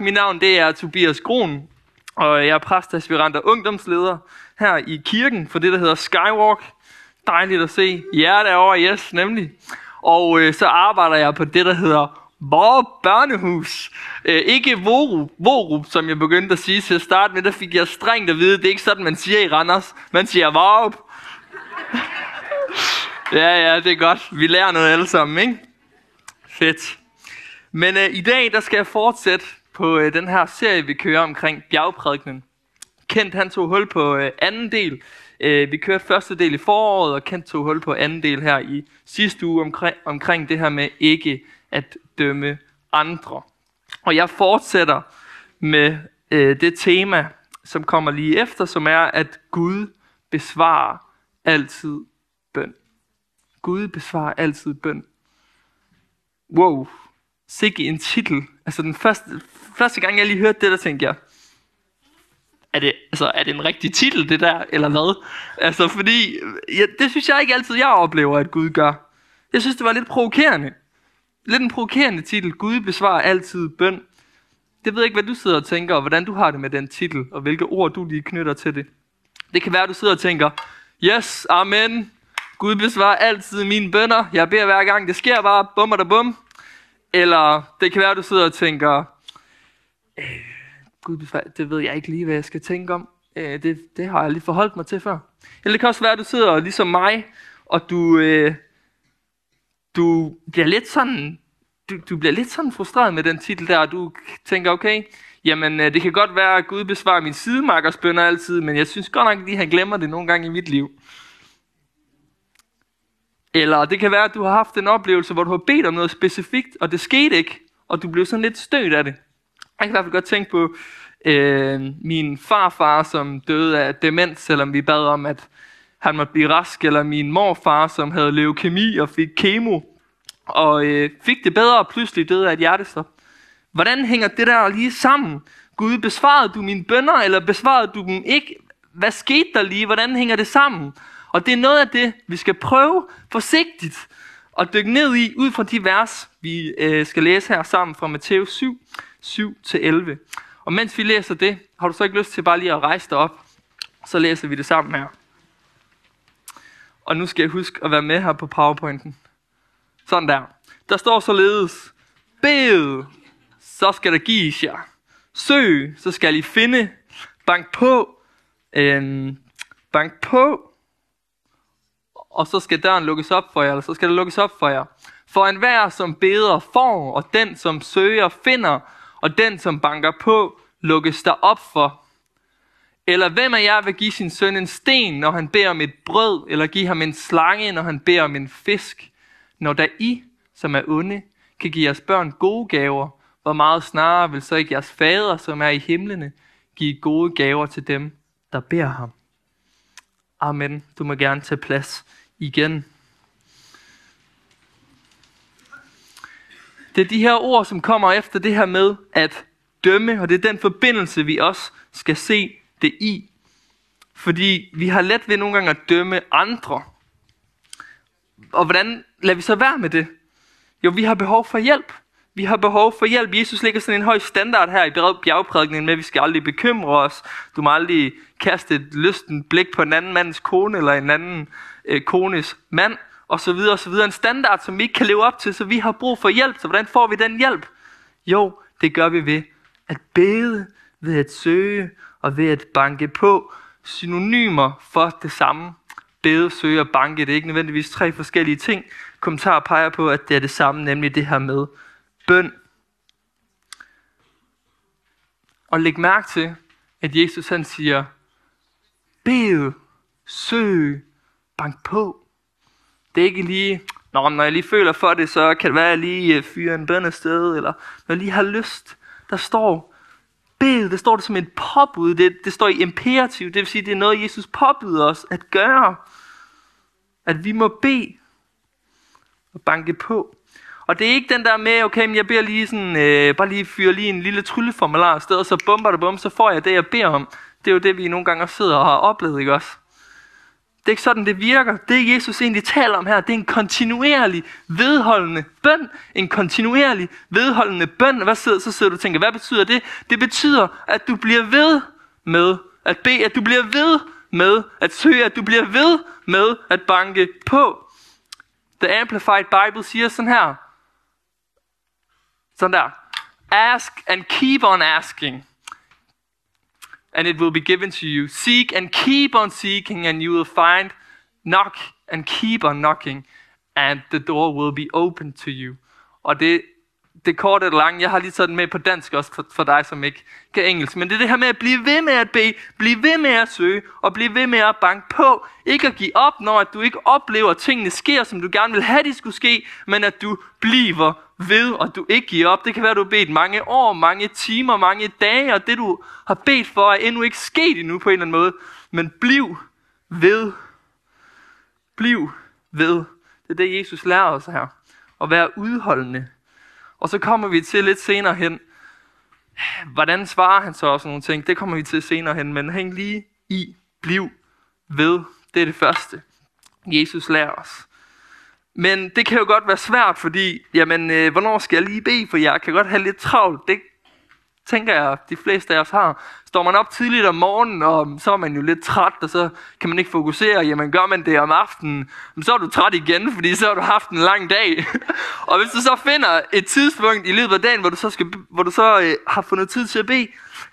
Mit navn det er Tobias Kron, og jeg er præstaspirant og ungdomsleder her i kirken for det, der hedder Skywalk. Dejligt at se jer derovre, yes, nemlig. Og øh, så arbejder jeg på det, der hedder Vore Børnehus. Øh, ikke Vorup, Vorup, som jeg begyndte at sige til at starte med. Der fik jeg strengt at vide, det er ikke sådan, man siger i Randers. Man siger Vorup. ja, ja, det er godt. Vi lærer noget alle sammen, ikke? Fedt. Men øh, i dag, der skal jeg fortsætte på øh, den her serie, vi kører omkring bjergprædikenen. Kent, han tog hul på øh, anden del. Øh, vi kørte første del i foråret, og Kent tog hul på anden del her i sidste uge omkring, omkring det her med ikke at dømme andre. Og jeg fortsætter med øh, det tema, som kommer lige efter, som er, at Gud besvarer altid bøn. Gud besvarer altid bøn. Wow, sikke en titel. Altså den første, første gang, jeg lige hørte det, der tænkte jeg, er det, altså, er det en rigtig titel, det der, eller hvad? Altså, fordi, ja, det synes jeg ikke altid, jeg oplever, at Gud gør. Jeg synes, det var lidt provokerende. Lidt en provokerende titel. Gud besvarer altid bøn. Det ved jeg ikke, hvad du sidder og tænker, og hvordan du har det med den titel, og hvilke ord du lige knytter til det. Det kan være, at du sidder og tænker, yes, amen, Gud besvarer altid mine bønder. Jeg beder hver gang, det sker bare, bum og bum. Eller det kan være, at du sidder og tænker, øh, Gud det ved jeg ikke lige, hvad jeg skal tænke om. Øh, det, det har jeg lige forholdt mig til før. Eller det kan også være, at du sidder ligesom mig, og du, øh, du bliver lidt sådan, du, du bliver lidt sådan frustreret med den titel der, og du tænker, okay, jamen øh, det kan godt være, at Gud besvarer min sidemarkers bønder altid, men jeg synes godt nok lige, at han glemmer det nogle gange i mit liv. Eller det kan være, at du har haft en oplevelse, hvor du har bedt om noget specifikt, og det skete ikke, og du blev sådan lidt stødt af det. Jeg kan i hvert fald godt tænke på øh, min farfar, som døde af demens, selvom vi bad om, at han måtte blive rask, eller min morfar, som havde leukemi og fik kemo, og øh, fik det bedre og pludselig døde af et hjertestop. Hvordan hænger det der lige sammen? Gud, besvarede du mine bønder, eller besvarede du dem ikke? Hvad skete der lige? Hvordan hænger det sammen? Og det er noget af det, vi skal prøve forsigtigt at dykke ned i, ud fra de vers, vi øh, skal læse her sammen fra Matthæus 7, 7-11. Og mens vi læser det, har du så ikke lyst til bare lige at rejse dig op, så læser vi det sammen her. Og nu skal jeg huske at være med her på PowerPointen. Sådan der. Der står således, bed, så skal der gives jer. Søg, så skal I finde. Bank på, øh, bank på, og så skal døren lukkes op for jer, eller så skal der lukkes op for jer. For enhver, som beder, får, og den, som søger, finder, og den, som banker på, lukkes der op for. Eller hvem af jer vil give sin søn en sten, når han beder om et brød, eller give ham en slange, når han beder om en fisk? Når der I, som er onde, kan give jeres børn gode gaver, hvor meget snarere vil så ikke jeres fader, som er i himlene, give gode gaver til dem, der beder ham. Amen. Du må gerne tage plads igen. Det er de her ord, som kommer efter det her med at dømme, og det er den forbindelse, vi også skal se det i. Fordi vi har let ved nogle gange at dømme andre. Og hvordan lader vi så være med det? Jo, vi har behov for hjælp. Vi har behov for hjælp. Jesus lægger sådan en høj standard her i bjergprædikningen med, at vi skal aldrig bekymre os. Du må aldrig kaste et lysten blik på en anden mands kone, eller en anden øh, kones mand, og så videre, og så videre. En standard, som vi ikke kan leve op til, så vi har brug for hjælp. Så hvordan får vi den hjælp? Jo, det gør vi ved at bede, ved at søge og ved at banke på. Synonymer for det samme. Bede, søge og banke, det er ikke nødvendigvis tre forskellige ting. Kommentarer peger på, at det er det samme, nemlig det her med bøn. Og læg mærke til, at Jesus han siger, bed, søg, bank på. Det er ikke lige, Nå, når jeg lige føler for det, så kan det være, at jeg lige fyre fyrer en bøn sted, eller når jeg lige har lyst. Der står, bed, det står det som et påbud, det, det står i imperativ, det vil sige, det er noget, Jesus påbyder os at gøre. At vi må bede og banke på. Og det er ikke den der med, okay, men jeg beder lige sådan, øh, bare lige fyre lige en lille trylleformular afsted, og så bumper det bum, så får jeg det, jeg beder om. Det er jo det, vi nogle gange sidder og har oplevet, ikke også? Er ikke sådan, det virker. Det Jesus egentlig taler om her, det er en kontinuerlig, vedholdende bøn. En kontinuerlig, vedholdende bøn. Hvad sidder, så sidder du og tænker, hvad betyder det? Det betyder, at du bliver ved med at bede, at du bliver ved med at søge, at du bliver ved med at banke på. The Amplified Bible siger sådan her. Sådan der. Ask and keep on asking and it will be given to you. Seek and keep on seeking, and you will find. Knock and keep on knocking, and the door will be open to you. Og det, det korte og lange, jeg har lige taget den med på dansk også for, for dig, som ikke kan engelsk. Men det er det her med at blive ved med at bede, blive ved med at søge, og blive ved med at banke på. Ikke at give op, når at du ikke oplever, at tingene sker, som du gerne vil have, de skulle ske, men at du bliver ved, og du ikke giver op. Det kan være, du har bedt mange år, mange timer, mange dage, og det du har bedt for er endnu ikke sket endnu på en eller anden måde. Men bliv ved. Bliv ved. Det er det, Jesus lærer os her. At være udholdende. Og så kommer vi til lidt senere hen, hvordan svarer han så også nogle ting? Det kommer vi til senere hen, men hæng lige i, bliv ved. Det er det første, Jesus lærer os. Men det kan jo godt være svært, fordi, jamen, øh, hvornår skal jeg lige bede, for jeg kan godt have lidt travlt. Det tænker jeg, de fleste af os har. Står man op tidligt om morgenen, og så er man jo lidt træt, og så kan man ikke fokusere. Jamen, gør man det om aftenen, så er du træt igen, fordi så har du haft en lang dag. og hvis du så finder et tidspunkt i løbet af dagen, hvor du så, skal, hvor du så øh, har fundet tid til at bede,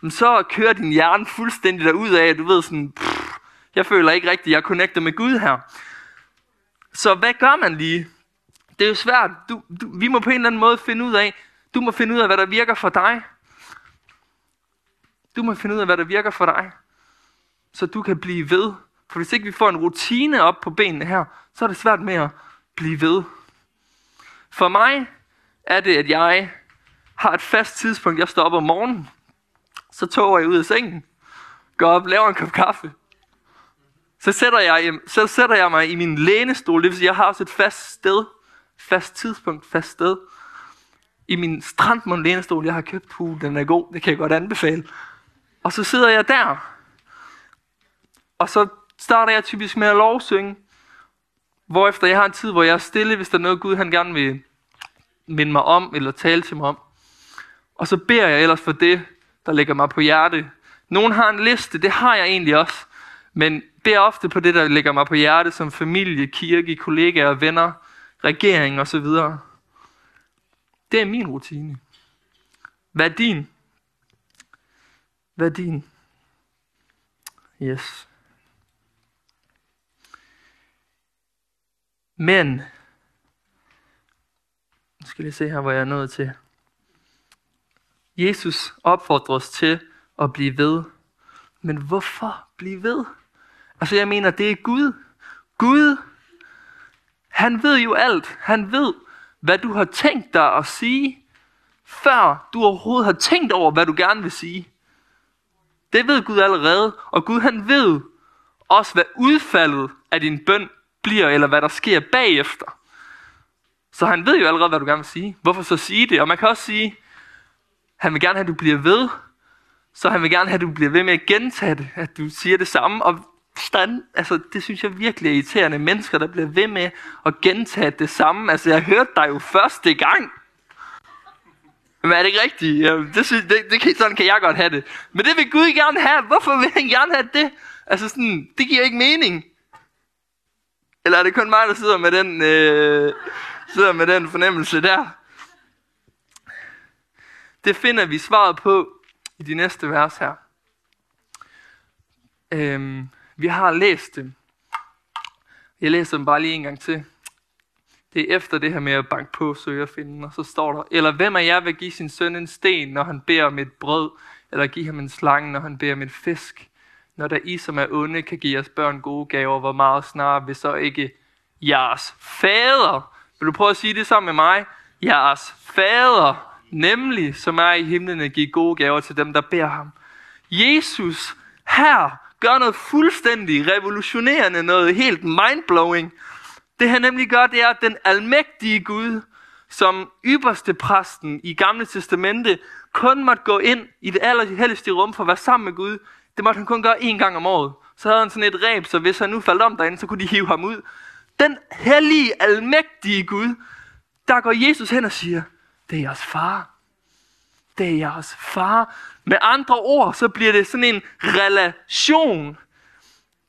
så kører din hjerne fuldstændig derud af, at du ved sådan, pff, jeg føler ikke rigtigt, jeg connecter med Gud her. Så hvad gør man lige? Det er jo svært. Du, du, vi må på en eller anden måde finde ud af, du må finde ud af, hvad der virker for dig. Du må finde ud af, hvad der virker for dig. Så du kan blive ved. For hvis ikke vi får en rutine op på benene her, så er det svært med at blive ved. For mig er det, at jeg har et fast tidspunkt. Jeg står op om morgenen. Så toger jeg ud af sengen. Går op, laver en kop kaffe så sætter, jeg, så sætter jeg mig i min lænestol, det vil sige, jeg har også et fast sted, fast tidspunkt, fast sted, i min strandmund lænestol, jeg har købt, uh, den er god, det kan jeg godt anbefale. Og så sidder jeg der, og så starter jeg typisk med at lovsynge, efter jeg har en tid, hvor jeg er stille, hvis der er noget Gud, han gerne vil minde mig om, eller tale til mig om. Og så beder jeg ellers for det, der ligger mig på hjerte. Nogen har en liste, det har jeg egentlig også. Men beder ofte på det, der ligger mig på hjerte, som familie, kirke, kollegaer, venner, regering osv. Det er min rutine. Hvad er din? Hvad er din? Yes. Men, nu skal jeg se her, hvor jeg er nået til. Jesus opfordrer os til at blive ved. Men hvorfor blive ved? Altså jeg mener, det er Gud. Gud, han ved jo alt. Han ved, hvad du har tænkt dig at sige, før du overhovedet har tænkt over, hvad du gerne vil sige. Det ved Gud allerede, og Gud han ved også, hvad udfaldet af din bøn bliver, eller hvad der sker bagefter. Så han ved jo allerede, hvad du gerne vil sige. Hvorfor så sige det? Og man kan også sige, han vil gerne have, at du bliver ved, så han vil gerne have, at du bliver ved med at gentage det, at du siger det samme. Og stand, altså, det synes jeg virkelig er irriterende. Mennesker, der bliver ved med at gentage det samme. Altså, jeg hørte dig jo første gang. Men er det ikke rigtigt? Ja, det synes, det, det kan, sådan kan jeg godt have det. Men det vil Gud gerne have. Hvorfor vil han gerne have det? Altså sådan, det giver ikke mening. Eller er det kun mig, der sidder med den, øh, sidder med den fornemmelse der? Det finder vi svaret på i de næste vers her. Øhm, vi har læst dem. Jeg læser dem bare lige en gang til. Det er efter det her med at banke på, søge og finde, og så står der, eller hvem af jer vil give sin søn en sten, når han beder om et brød, eller give ham en slange, når han beder om en fisk? Når der I, som er onde, kan give jeres børn gode gaver, hvor meget snarere vil så ikke jeres fader, vil du prøve at sige det sammen med mig? Jeres fader, nemlig som er i himlen, at give gode gaver til dem, der beder ham. Jesus her gør noget fuldstændig revolutionerende, noget helt mindblowing. Det han nemlig gør, det er, at den almægtige Gud, som ypperste præsten i Gamle Testamente, kun måtte gå ind i det allerhelligste rum for at være sammen med Gud. Det måtte han kun gøre én gang om året. Så havde han sådan et ræb, så hvis han nu faldt om derinde, så kunne de hive ham ud. Den hellige, almægtige Gud, der går Jesus hen og siger, det er jeres far. Det er jeres far. Med andre ord, så bliver det sådan en relation.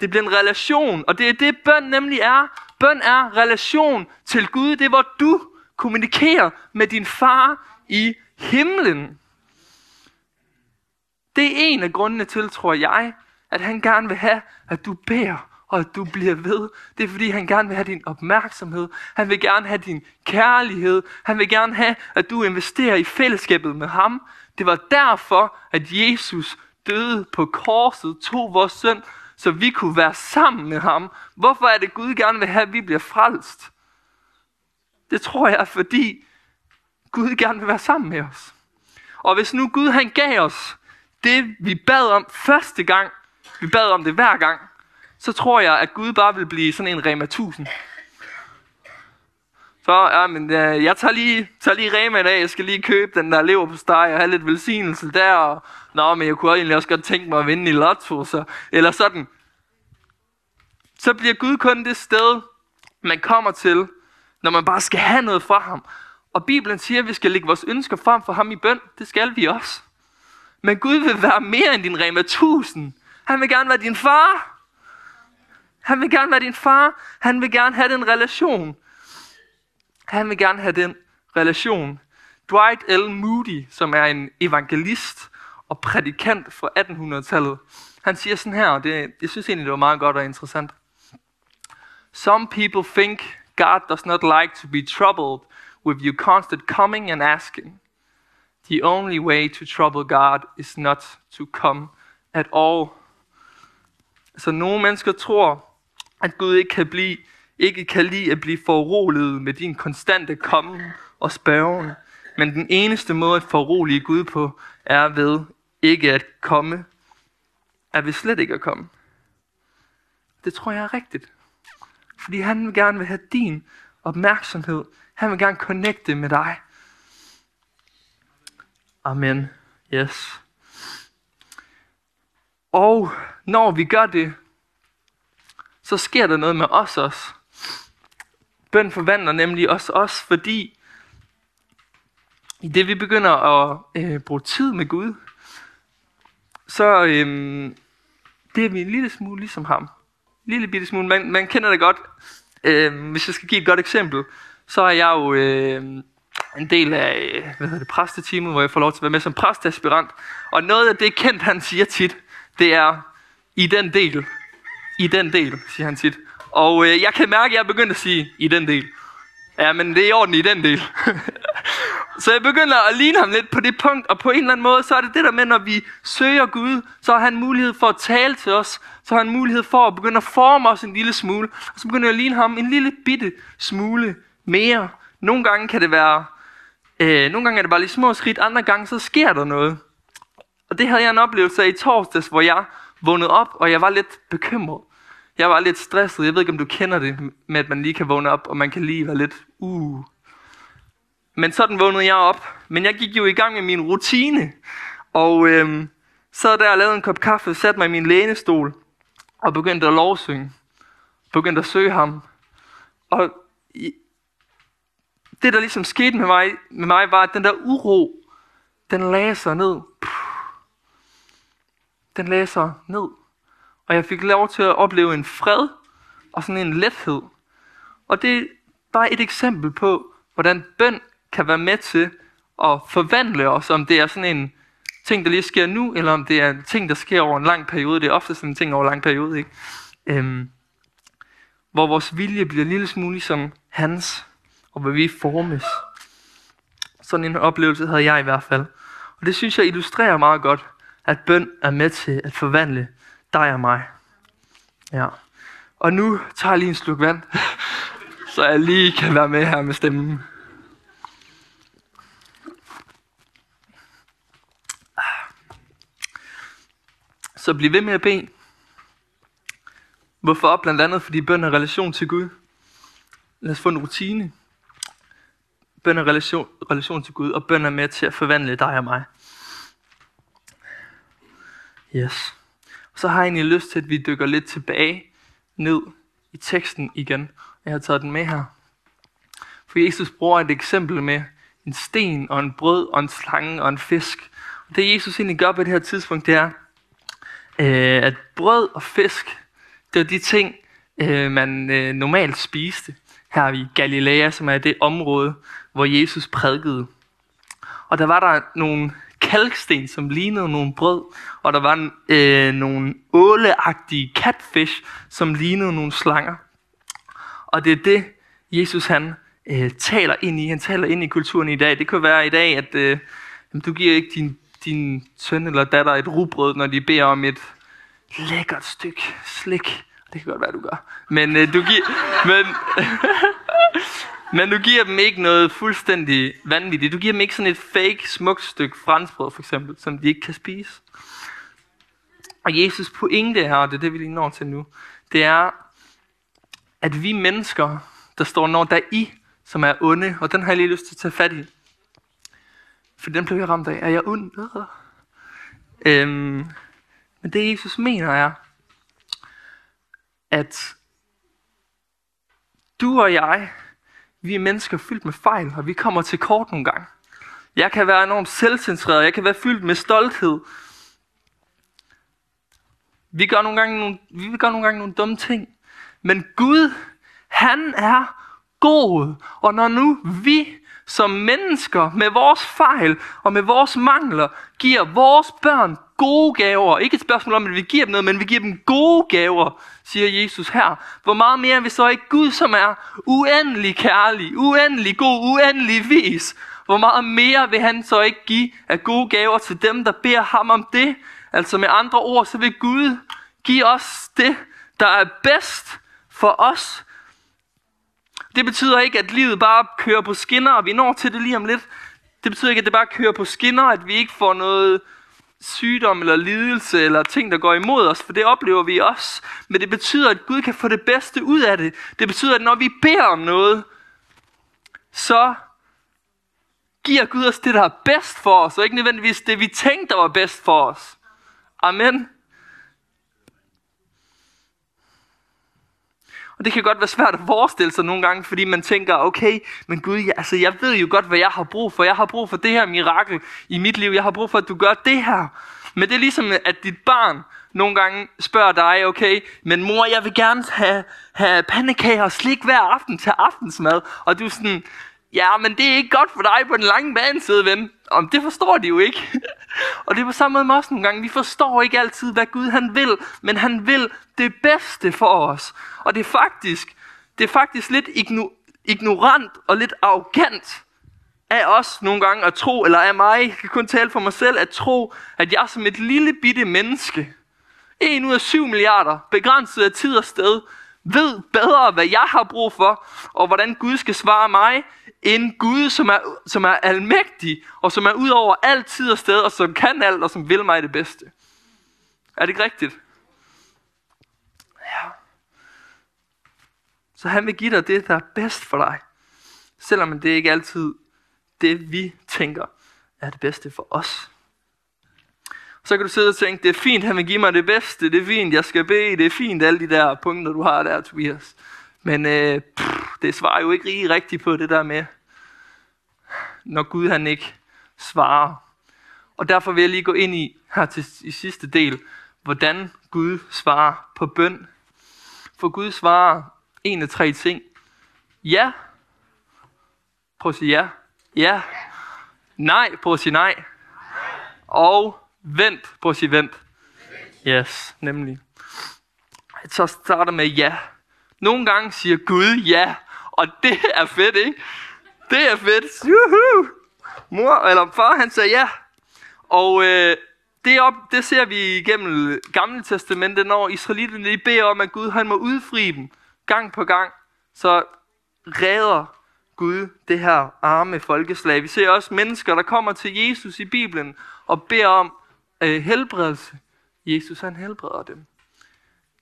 Det bliver en relation, og det er det, bøn nemlig er. Bøn er relation til Gud. Det er, hvor du kommunikerer med din far i himlen. Det er en af grundene til, tror jeg, at han gerne vil have, at du beder, og at du bliver ved. Det er fordi, han gerne vil have din opmærksomhed. Han vil gerne have din kærlighed. Han vil gerne have, at du investerer i fællesskabet med ham. Det var derfor, at Jesus døde på korset, tog vores synd, så vi kunne være sammen med ham. Hvorfor er det Gud gerne vil have, at vi bliver frelst? Det tror jeg, fordi Gud gerne vil være sammen med os. Og hvis nu Gud han gav os det, vi bad om første gang, vi bad om det hver gang, så tror jeg, at Gud bare vil blive sådan en Rema 1000. Så, ja, men øh, jeg tager lige, tager lige Rema i dag, jeg skal lige købe den der lever på steg og have lidt velsignelse der. Og, Nå, men jeg kunne egentlig også godt tænke mig at vinde i lotto, så, eller sådan. Så bliver Gud kun det sted, man kommer til, når man bare skal have noget fra ham. Og Bibelen siger, at vi skal lægge vores ønsker frem for ham i bøn. Det skal vi også. Men Gud vil være mere end din Rema 1000. Han vil gerne være din far. Han vil gerne være din far. Han vil gerne have den relation. Han vil gerne have den relation. Dwight L. Moody, som er en evangelist og prædikant fra 1800-tallet, han siger sådan her, og det, jeg synes egentlig, det var meget godt og interessant. Some people think God does not like to be troubled with you constant coming and asking. The only way to trouble God is not to come at all. Så nogle mennesker tror, at Gud ikke kan, blive, ikke kan lide at blive foruroliget med din konstante kommen og spørgen. Men den eneste måde at forurolige Gud på, er ved ikke at komme, er ved slet ikke at komme. Det tror jeg er rigtigt. Fordi han vil gerne vil have din opmærksomhed. Han vil gerne connecte med dig. Amen. Yes. Og når vi gør det, så sker der noget med os også. Bøn forvandler nemlig os også, fordi i det vi begynder at øh, bruge tid med Gud, så øh, bliver vi en lille smule ligesom ham. En lille bitte smule. Man, man kender det godt. Øh, hvis jeg skal give et godt eksempel, så er jeg jo øh, en del af hvad hedder det, præsteteamet, hvor jeg får lov til at være med som præstaspirant. Og noget af det kendt, han siger tit, det er i den del. I den del, siger han tit. Og øh, jeg kan mærke, at jeg er begyndt at sige i den del. Ja, men det er i orden i den del. så jeg begynder at ligne ham lidt på det punkt, og på en eller anden måde, så er det det der med, når vi søger Gud, så har han mulighed for at tale til os, så har han mulighed for at begynde at forme os en lille smule, og så begynder jeg at ligne ham en lille bitte smule mere. Nogle gange kan det være, øh, nogle gange er det bare lige små skridt, andre gange så sker der noget. Og det havde jeg en oplevelse af i torsdags, hvor jeg vågnede op, og jeg var lidt bekymret. Jeg var lidt stresset. Jeg ved ikke, om du kender det med, at man lige kan vågne op, og man kan lige være lidt, uh. Men sådan vågnede jeg op. Men jeg gik jo i gang med min rutine. Og øhm, sad der og lavede en kop kaffe, satte mig i min lænestol, og begyndte at lovsynge. Begyndte at søge ham. Og det, der ligesom skete med mig, med mig var, at den der uro, den lagde sig ned. Den lagde sig ned. Og jeg fik lov til at opleve en fred og sådan en lethed. Og det er bare et eksempel på, hvordan bøn kan være med til at forvandle os, om det er sådan en ting, der lige sker nu, eller om det er en ting, der sker over en lang periode. Det er ofte sådan en ting over en lang periode, ikke? Øhm, hvor vores vilje bliver en lille smule ligesom hans, og hvor vi formes. Sådan en oplevelse havde jeg i hvert fald. Og det synes jeg illustrerer meget godt, at bøn er med til at forvandle dig og mig. Ja. Og nu tager jeg lige en sluk vand, så jeg lige kan være med her med stemmen. Så bliv ved med at bede. Hvorfor? Blandt andet fordi bøn er relation til Gud. Lad os få en rutine. Bøn er relation, relation til Gud, og bøn er med til at forvandle dig og mig. Yes. Så har jeg egentlig lyst til, at vi dykker lidt tilbage ned i teksten igen. Jeg har taget den med her. For Jesus bruger et eksempel med en sten og en brød og en slange og en fisk. Og det Jesus egentlig gør på det her tidspunkt, det er, øh, at brød og fisk, det er de ting, øh, man øh, normalt spiste her i Galilea, som er det område, hvor Jesus prædikede. Og der var der nogle kalksten, som lignede nogle brød, og der var øh, nogle åleagtige catfish, som lignede nogle slanger. Og det er det, Jesus han øh, taler ind i. Han taler ind i kulturen i dag. Det kan være i dag, at øh, du giver ikke din, din søn eller datter et rugbrød, når de beder om et lækkert stykke slik. Det kan godt være, du gør. Men øh, du giver... men, men du giver dem ikke noget fuldstændig vanvittigt. Du giver dem ikke sådan et fake, smukt stykke franskbrød, for eksempel, som de ikke kan spise. Og Jesus pointe her, og det er det, vi lige når til nu, det er, at vi mennesker, der står når der i, som er onde, og den har jeg lige lyst til at tage fat i. For den blev jeg ramt af. Er jeg ond? Øhm, men det Jesus mener er, at du og jeg, vi er mennesker fyldt med fejl, og vi kommer til kort nogle gange. Jeg kan være enormt selvcentreret, jeg kan være fyldt med stolthed. Vi gør nogle gange nogle, vi gør nogle gange nogle dumme ting. Men Gud, han er god. Og når nu vi som mennesker med vores fejl og med vores mangler giver vores børn gode gaver. Ikke et spørgsmål om, at vi giver dem noget, men vi giver dem gode gaver, siger Jesus her. Hvor meget mere vil så ikke Gud, som er uendelig kærlig, uendelig god, uendelig vis, hvor meget mere vil han så ikke give af gode gaver til dem, der beder ham om det? Altså med andre ord, så vil Gud give os det, der er bedst for os. Det betyder ikke, at livet bare kører på skinner, og vi når til det lige om lidt. Det betyder ikke, at det bare kører på skinner, at vi ikke får noget sygdom eller lidelse eller ting, der går imod os, for det oplever vi også. Men det betyder, at Gud kan få det bedste ud af det. Det betyder, at når vi beder om noget, så giver Gud os det, der er bedst for os, og ikke nødvendigvis det, vi tænkte, der var bedst for os. Amen. Og det kan godt være svært at forestille sig nogle gange, fordi man tænker, okay, men Gud, jeg, altså, jeg ved jo godt, hvad jeg har brug for. Jeg har brug for det her mirakel i mit liv. Jeg har brug for, at du gør det her. Men det er ligesom, at dit barn nogle gange spørger dig, okay, men mor, jeg vil gerne have, have pandekager og slik hver aften til aftensmad. Og du er sådan, ja, men det er ikke godt for dig på den lange bane, søde ven. Om det forstår de jo ikke. og det er på samme måde med os nogle gange. Vi forstår ikke altid, hvad Gud han vil, men han vil det bedste for os. Og det er faktisk, det er faktisk lidt igno- ignorant og lidt arrogant af os nogle gange at tro, eller af mig, jeg kan kun tale for mig selv, at tro, at jeg som et lille bitte menneske, en ud af syv milliarder, begrænset af tid og sted, ved bedre, hvad jeg har brug for, og hvordan Gud skal svare mig, en Gud, som er, som er almægtig, og som er ud over alt tid og sted, og som kan alt, og som vil mig det bedste. Er det ikke rigtigt? Ja. Så han vil give dig det, der er bedst for dig. Selvom det ikke altid det, vi tænker, er det bedste for os. Så kan du sidde og tænke, det er fint, han vil give mig det bedste, det er fint, jeg skal bede, det er fint, alle de der punkter, du har der, Tobias. Men øh, pff, det svarer jo ikke rigtig rigtigt på det der med, når Gud han ikke svarer. Og derfor vil jeg lige gå ind i her til i sidste del, hvordan Gud svarer på bøn. For Gud svarer en af tre ting. Ja. Prøv at sige ja. Ja. Nej. Prøv at sige nej. Og vent. Prøv at sige vent. Yes, nemlig. Så starter med ja. Nogle gange siger Gud ja, og det er fedt, ikke? Det er fedt. Juhu! Mor eller far, han sagde ja. Og øh, det, op, det ser vi igennem Gamle Testamentet, når israelitterne beder om, at Gud han må udfri dem gang på gang. Så redder Gud det her arme folkeslag. Vi ser også mennesker, der kommer til Jesus i Bibelen og beder om øh, helbredelse. Jesus han helbreder dem.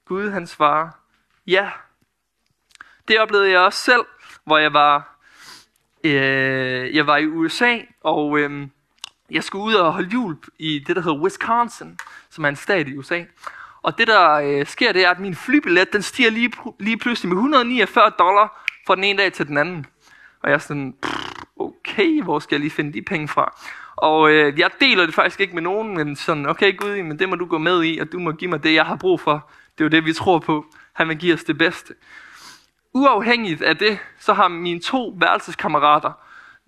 Gud han svarer, ja. Det oplevede jeg også selv, hvor jeg var, øh, jeg var i USA, og øh, jeg skulle ud og holde jul i det, der hedder Wisconsin, som er en stat i USA. Og det, der øh, sker, det er, at min flybillet, den stiger lige, lige pludselig med 149 dollar fra den ene dag til den anden. Og jeg er sådan, okay, hvor skal jeg lige finde de penge fra? Og øh, jeg deler det faktisk ikke med nogen, men sådan, okay Gud, men det må du gå med i, og du må give mig det, jeg har brug for. Det er jo det, vi tror på. Han vil give os det bedste. Uafhængigt af det, så har mine to værelseskammerater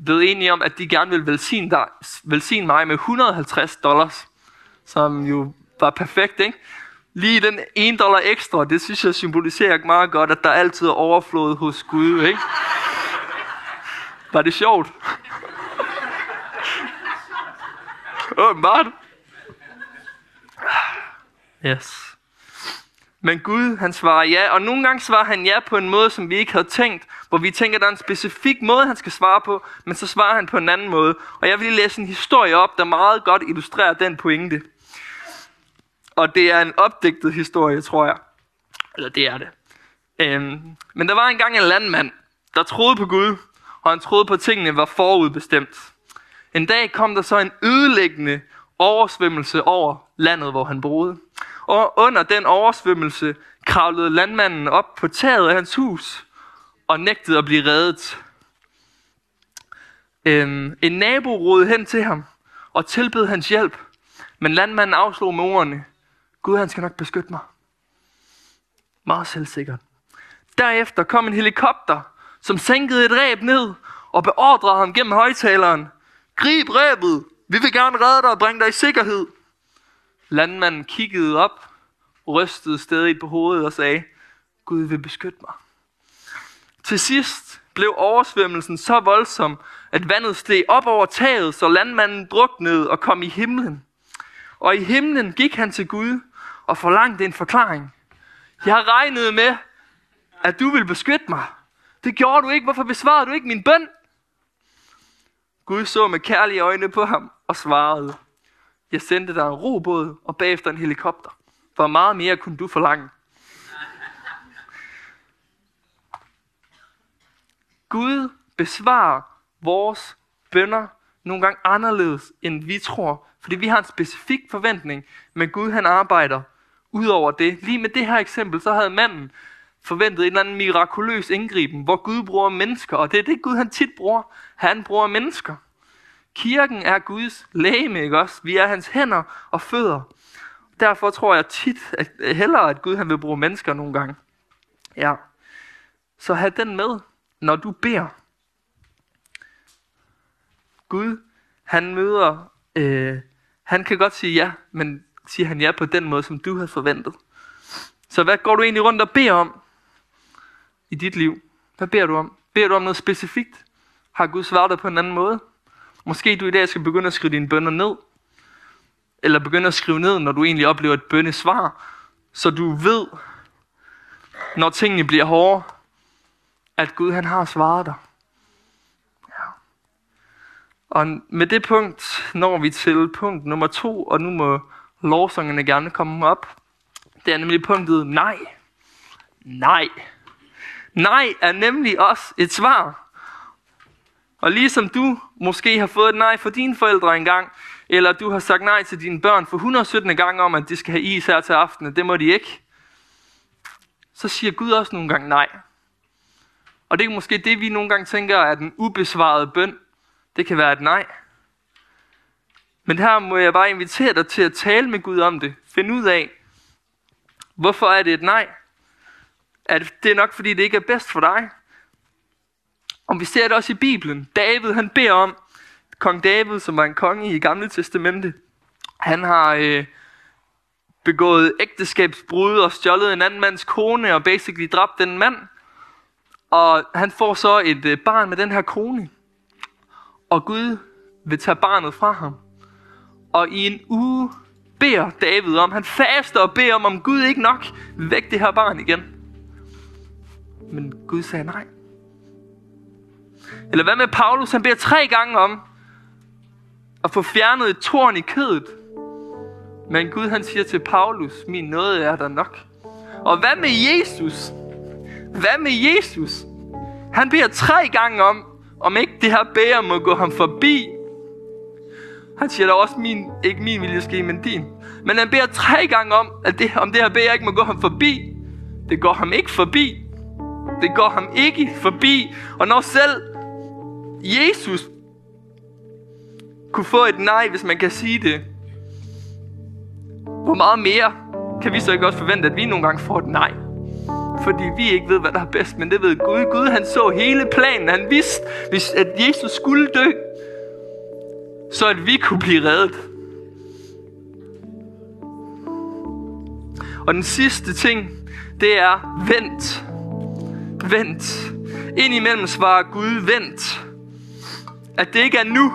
blevet enige om, at de gerne vil velsigne, dig, velsigne mig med 150 dollars, som jo var perfekt, ikke? Lige den 1 dollar ekstra, det synes jeg symboliserer meget godt, at der altid er overflod hos Gud, ikke? Var det sjovt? Åbenbart. Yes. Men Gud, han svarer ja, og nogle gange svarer han ja på en måde, som vi ikke havde tænkt, hvor vi tænker, at der er en specifik måde, han skal svare på, men så svarer han på en anden måde. Og jeg vil lige læse en historie op, der meget godt illustrerer den pointe. Og det er en opdigtet historie, tror jeg. Eller det er det. Øhm, men der var engang en landmand, der troede på Gud, og han troede på, at tingene var forudbestemt. En dag kom der så en ødelæggende oversvømmelse over landet, hvor han boede. Og under den oversvømmelse kravlede landmanden op på taget af hans hus og nægtede at blive reddet. Øhm, en nabo rodede hen til ham og tilbød hans hjælp, men landmanden afslog med ordene, Gud han skal nok beskytte mig. Meget selvsikkert. Derefter kom en helikopter, som sænkede et ræb ned og beordrede ham gennem højtaleren. Grib ræbet! Vi vil gerne redde dig og bringe dig i sikkerhed. Landmanden kiggede op, rystede stedigt på hovedet og sagde, Gud vil beskytte mig. Til sidst blev oversvømmelsen så voldsom, at vandet steg op over taget, så landmanden druknede og kom i himlen. Og i himlen gik han til Gud og forlangte en forklaring. Jeg har regnet med, at du vil beskytte mig. Det gjorde du ikke. Hvorfor besvarede du ikke min bøn? Gud så med kærlige øjne på ham og svarede, jeg sendte dig en robåd og bagefter en helikopter. Hvor meget mere kunne du forlange? Gud besvarer vores bønder nogle gange anderledes, end vi tror. Fordi vi har en specifik forventning, men Gud han arbejder ud over det. Lige med det her eksempel, så havde manden forventet en eller anden mirakuløs indgriben, hvor Gud bruger mennesker, og det er det Gud han tit bruger. Han bruger mennesker. Kirken er Guds læme, ikke også? Vi er hans hænder og fødder. Derfor tror jeg tit, at øh, hellere at Gud han vil bruge mennesker nogle gange. Ja. Så have den med, når du beder. Gud, han møder, øh, han kan godt sige ja, men siger han ja på den måde, som du havde forventet. Så hvad går du egentlig rundt og beder om i dit liv? Hvad beder du om? Beder du om noget specifikt? Har Gud svaret dig på en anden måde? Måske du i dag skal begynde at skrive dine bønder ned. Eller begynde at skrive ned, når du egentlig oplever et bønnesvar. Så du ved, når tingene bliver hårde, at Gud han har svaret dig. Ja. Og med det punkt når vi til punkt nummer to, og nu må lovsangerne gerne komme op. Det er nemlig punktet nej. Nej. Nej er nemlig også et svar. Og ligesom du måske har fået et nej fra dine forældre engang, eller du har sagt nej til dine børn for 117 gang om, at de skal have is her til aften, det må de ikke, så siger Gud også nogle gange nej. Og det er måske det, vi nogle gange tænker er den ubesvarede bøn. Det kan være et nej. Men her må jeg bare invitere dig til at tale med Gud om det. Find ud af, hvorfor er det et nej? Er det, det er nok, fordi det ikke er bedst for dig. Og vi ser det også i Bibelen. David, han beder om, kong David, som var en konge i Gamle Testamente, han har øh, begået ægteskabsbrud og stjålet en anden mands kone og basically dræbt den mand. Og han får så et øh, barn med den her kone. Og Gud vil tage barnet fra ham. Og i en uge beder David om, han faster og beder om, om Gud ikke nok væk det her barn igen. Men Gud sagde nej. Eller hvad med Paulus? Han beder tre gange om at få fjernet et torn i kødet. Men Gud han siger til Paulus, min nåde er der nok. Og hvad med Jesus? Hvad med Jesus? Han beder tre gange om, om ikke det her bære må gå ham forbi. Han siger da også, min, ikke min vilje ske, men din. Men han beder tre gange om, at det, om det her bære ikke må gå ham forbi. Det går ham ikke forbi. Det går ham ikke forbi. Og når selv Jesus kunne få et nej, hvis man kan sige det, hvor meget mere kan vi så ikke også forvente, at vi nogle gange får et nej? Fordi vi ikke ved, hvad der er bedst, men det ved Gud. Gud han så hele planen. Han vidste, hvis at Jesus skulle dø, så at vi kunne blive reddet. Og den sidste ting, det er vent. Vent. Indimellem svarer Gud vent. At det ikke er nu,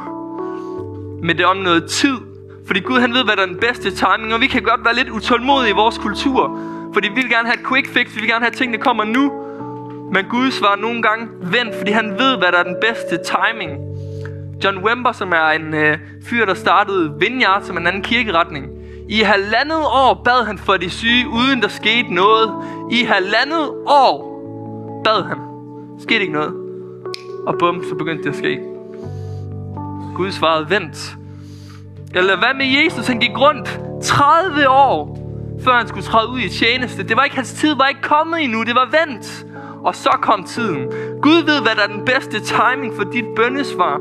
men det er om noget tid. Fordi Gud han ved, hvad der er den bedste timing, og vi kan godt være lidt utålmodige i vores kultur. Fordi vi vil gerne have et quick fix, vi vil gerne have tingene kommer nu. Men Gud svarer nogle gange vent, fordi han ved, hvad der er den bedste timing. John Wember, som er en øh, fyr, der startede Vineyard, som en anden kirkeretning. I halvandet år bad han for de syge, uden der skete noget. I halvandet år bad han. Skete ikke noget. Og bum, så begyndte det at ske. Gud svarede, vent. Eller hvad med Jesus? Han gik rundt 30 år, før han skulle træde ud i tjeneste. Det var ikke hans tid, var ikke kommet endnu. Det var vent. Og så kom tiden. Gud ved, hvad der er den bedste timing for dit bønnesvar.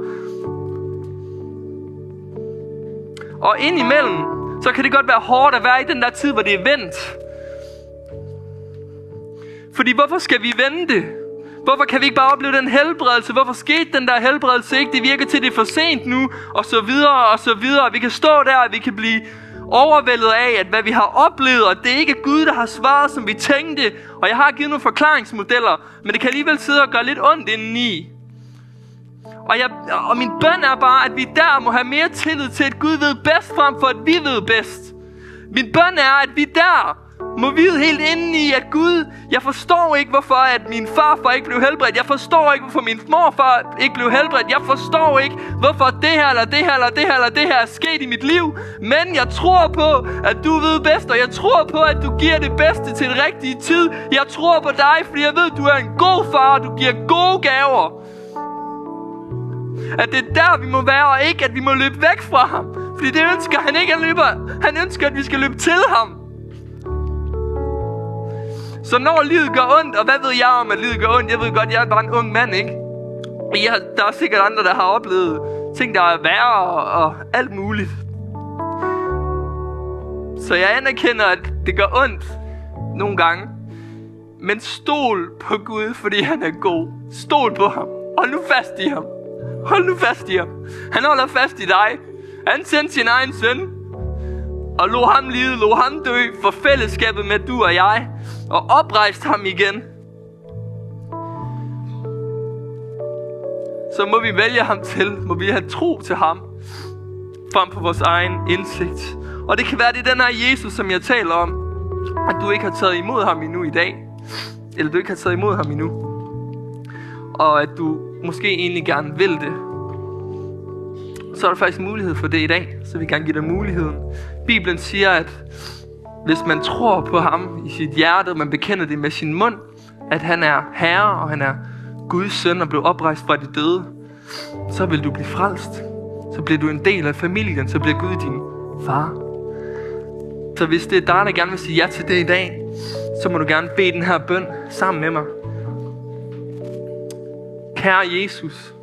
Og indimellem, så kan det godt være hårdt at være i den der tid, hvor det er vent. Fordi hvorfor skal vi vente? Hvorfor kan vi ikke bare opleve den helbredelse? Hvorfor skete den der helbredelse ikke? Det virker til, det er for sent nu, og så videre, og så videre. Vi kan stå der, og vi kan blive overvældet af, at hvad vi har oplevet, og det er ikke Gud, der har svaret, som vi tænkte. Og jeg har givet nogle forklaringsmodeller, men det kan alligevel sidde og gøre lidt ondt indeni. Og, jeg, og min bøn er bare, at vi der må have mere tillid til, at Gud ved bedst frem for, at vi ved bedst. Min bøn er, at vi der må vide helt indeni, i, at Gud, jeg forstår ikke, hvorfor at min farfar ikke blev helbredt. Jeg forstår ikke, hvorfor min morfar ikke blev helbredt. Jeg forstår ikke, hvorfor det her, eller det her, eller det her, eller det her er sket i mit liv. Men jeg tror på, at du ved bedst, og jeg tror på, at du giver det bedste til den rigtige tid. Jeg tror på dig, fordi jeg ved, at du er en god far, og du giver gode gaver. At det er der, vi må være, og ikke, at vi må løbe væk fra ham. Fordi det ønsker han ikke, at løber. Han ønsker, at vi skal løbe til ham. Så når livet gør ondt, og hvad ved jeg om, at livet gør ondt? Jeg ved godt, jeg er bare en ung mand, ikke? Jeg, der er sikkert andre, der har oplevet ting, der er værre og, og alt muligt. Så jeg anerkender, at det gør ondt nogle gange. Men stol på Gud, fordi han er god. Stol på ham. Hold nu fast i ham. Hold nu fast i ham. Han holder fast i dig. Han sendte sin egen søn. Og lå ham lide, lå ham dø for fællesskabet med du og jeg og oprejst ham igen, så må vi vælge ham til, må vi have tro til ham, frem for vores egen indsigt. Og det kan være, det er den her Jesus, som jeg taler om, at du ikke har taget imod ham endnu i dag, eller du ikke har taget imod ham endnu, og at du måske egentlig gerne vil det, så er der faktisk mulighed for det i dag, så vi kan give dig muligheden. Bibelen siger, at hvis man tror på ham i sit hjerte, og man bekender det med sin mund, at han er herre, og han er Guds søn og blev oprejst fra de døde, så vil du blive frelst. Så bliver du en del af familien, så bliver Gud din far. Så hvis det er dig, der gerne vil sige ja til det i dag, så må du gerne bede den her bøn sammen med mig. Kære Jesus,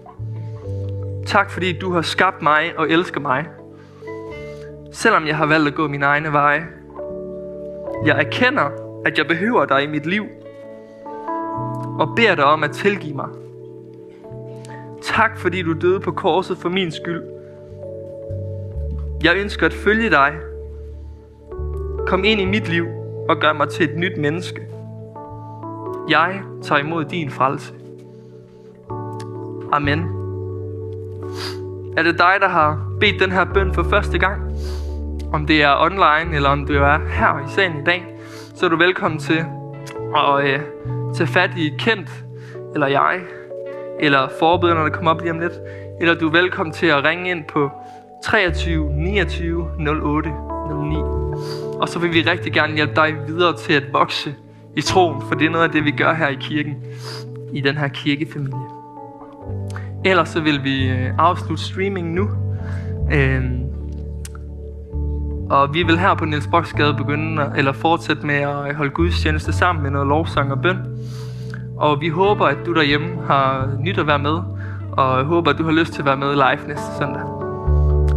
tak fordi du har skabt mig og elsker mig. Selvom jeg har valgt at gå mine egne veje, jeg erkender, at jeg behøver dig i mit liv, og beder dig om at tilgive mig. Tak fordi du døde på korset for min skyld. Jeg ønsker at følge dig. Kom ind i mit liv og gør mig til et nyt menneske. Jeg tager imod din frelse. Amen. Er det dig, der har bedt den her bøn for første gang? Om det er online, eller om du er her i salen i dag, så er du velkommen til at øh, tage fat i Kent, eller jeg, eller forbederne, der kommer op lige om lidt, eller du er velkommen til at ringe ind på 23 29 08 09. Og så vil vi rigtig gerne hjælpe dig videre til at vokse i troen, for det er noget af det, vi gør her i kirken, i den her kirkefamilie. Ellers så vil vi øh, afslutte streaming nu. Øh, og vi vil her på Niels Broksgade begynde, eller fortsætte med at øh, holde gudstjeneste sammen med noget lovsang og bøn. Og vi håber, at du derhjemme har nyt at være med, og håber, at du har lyst til at være med live næste søndag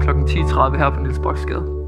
kl. 10.30 her på Niels Broksgade.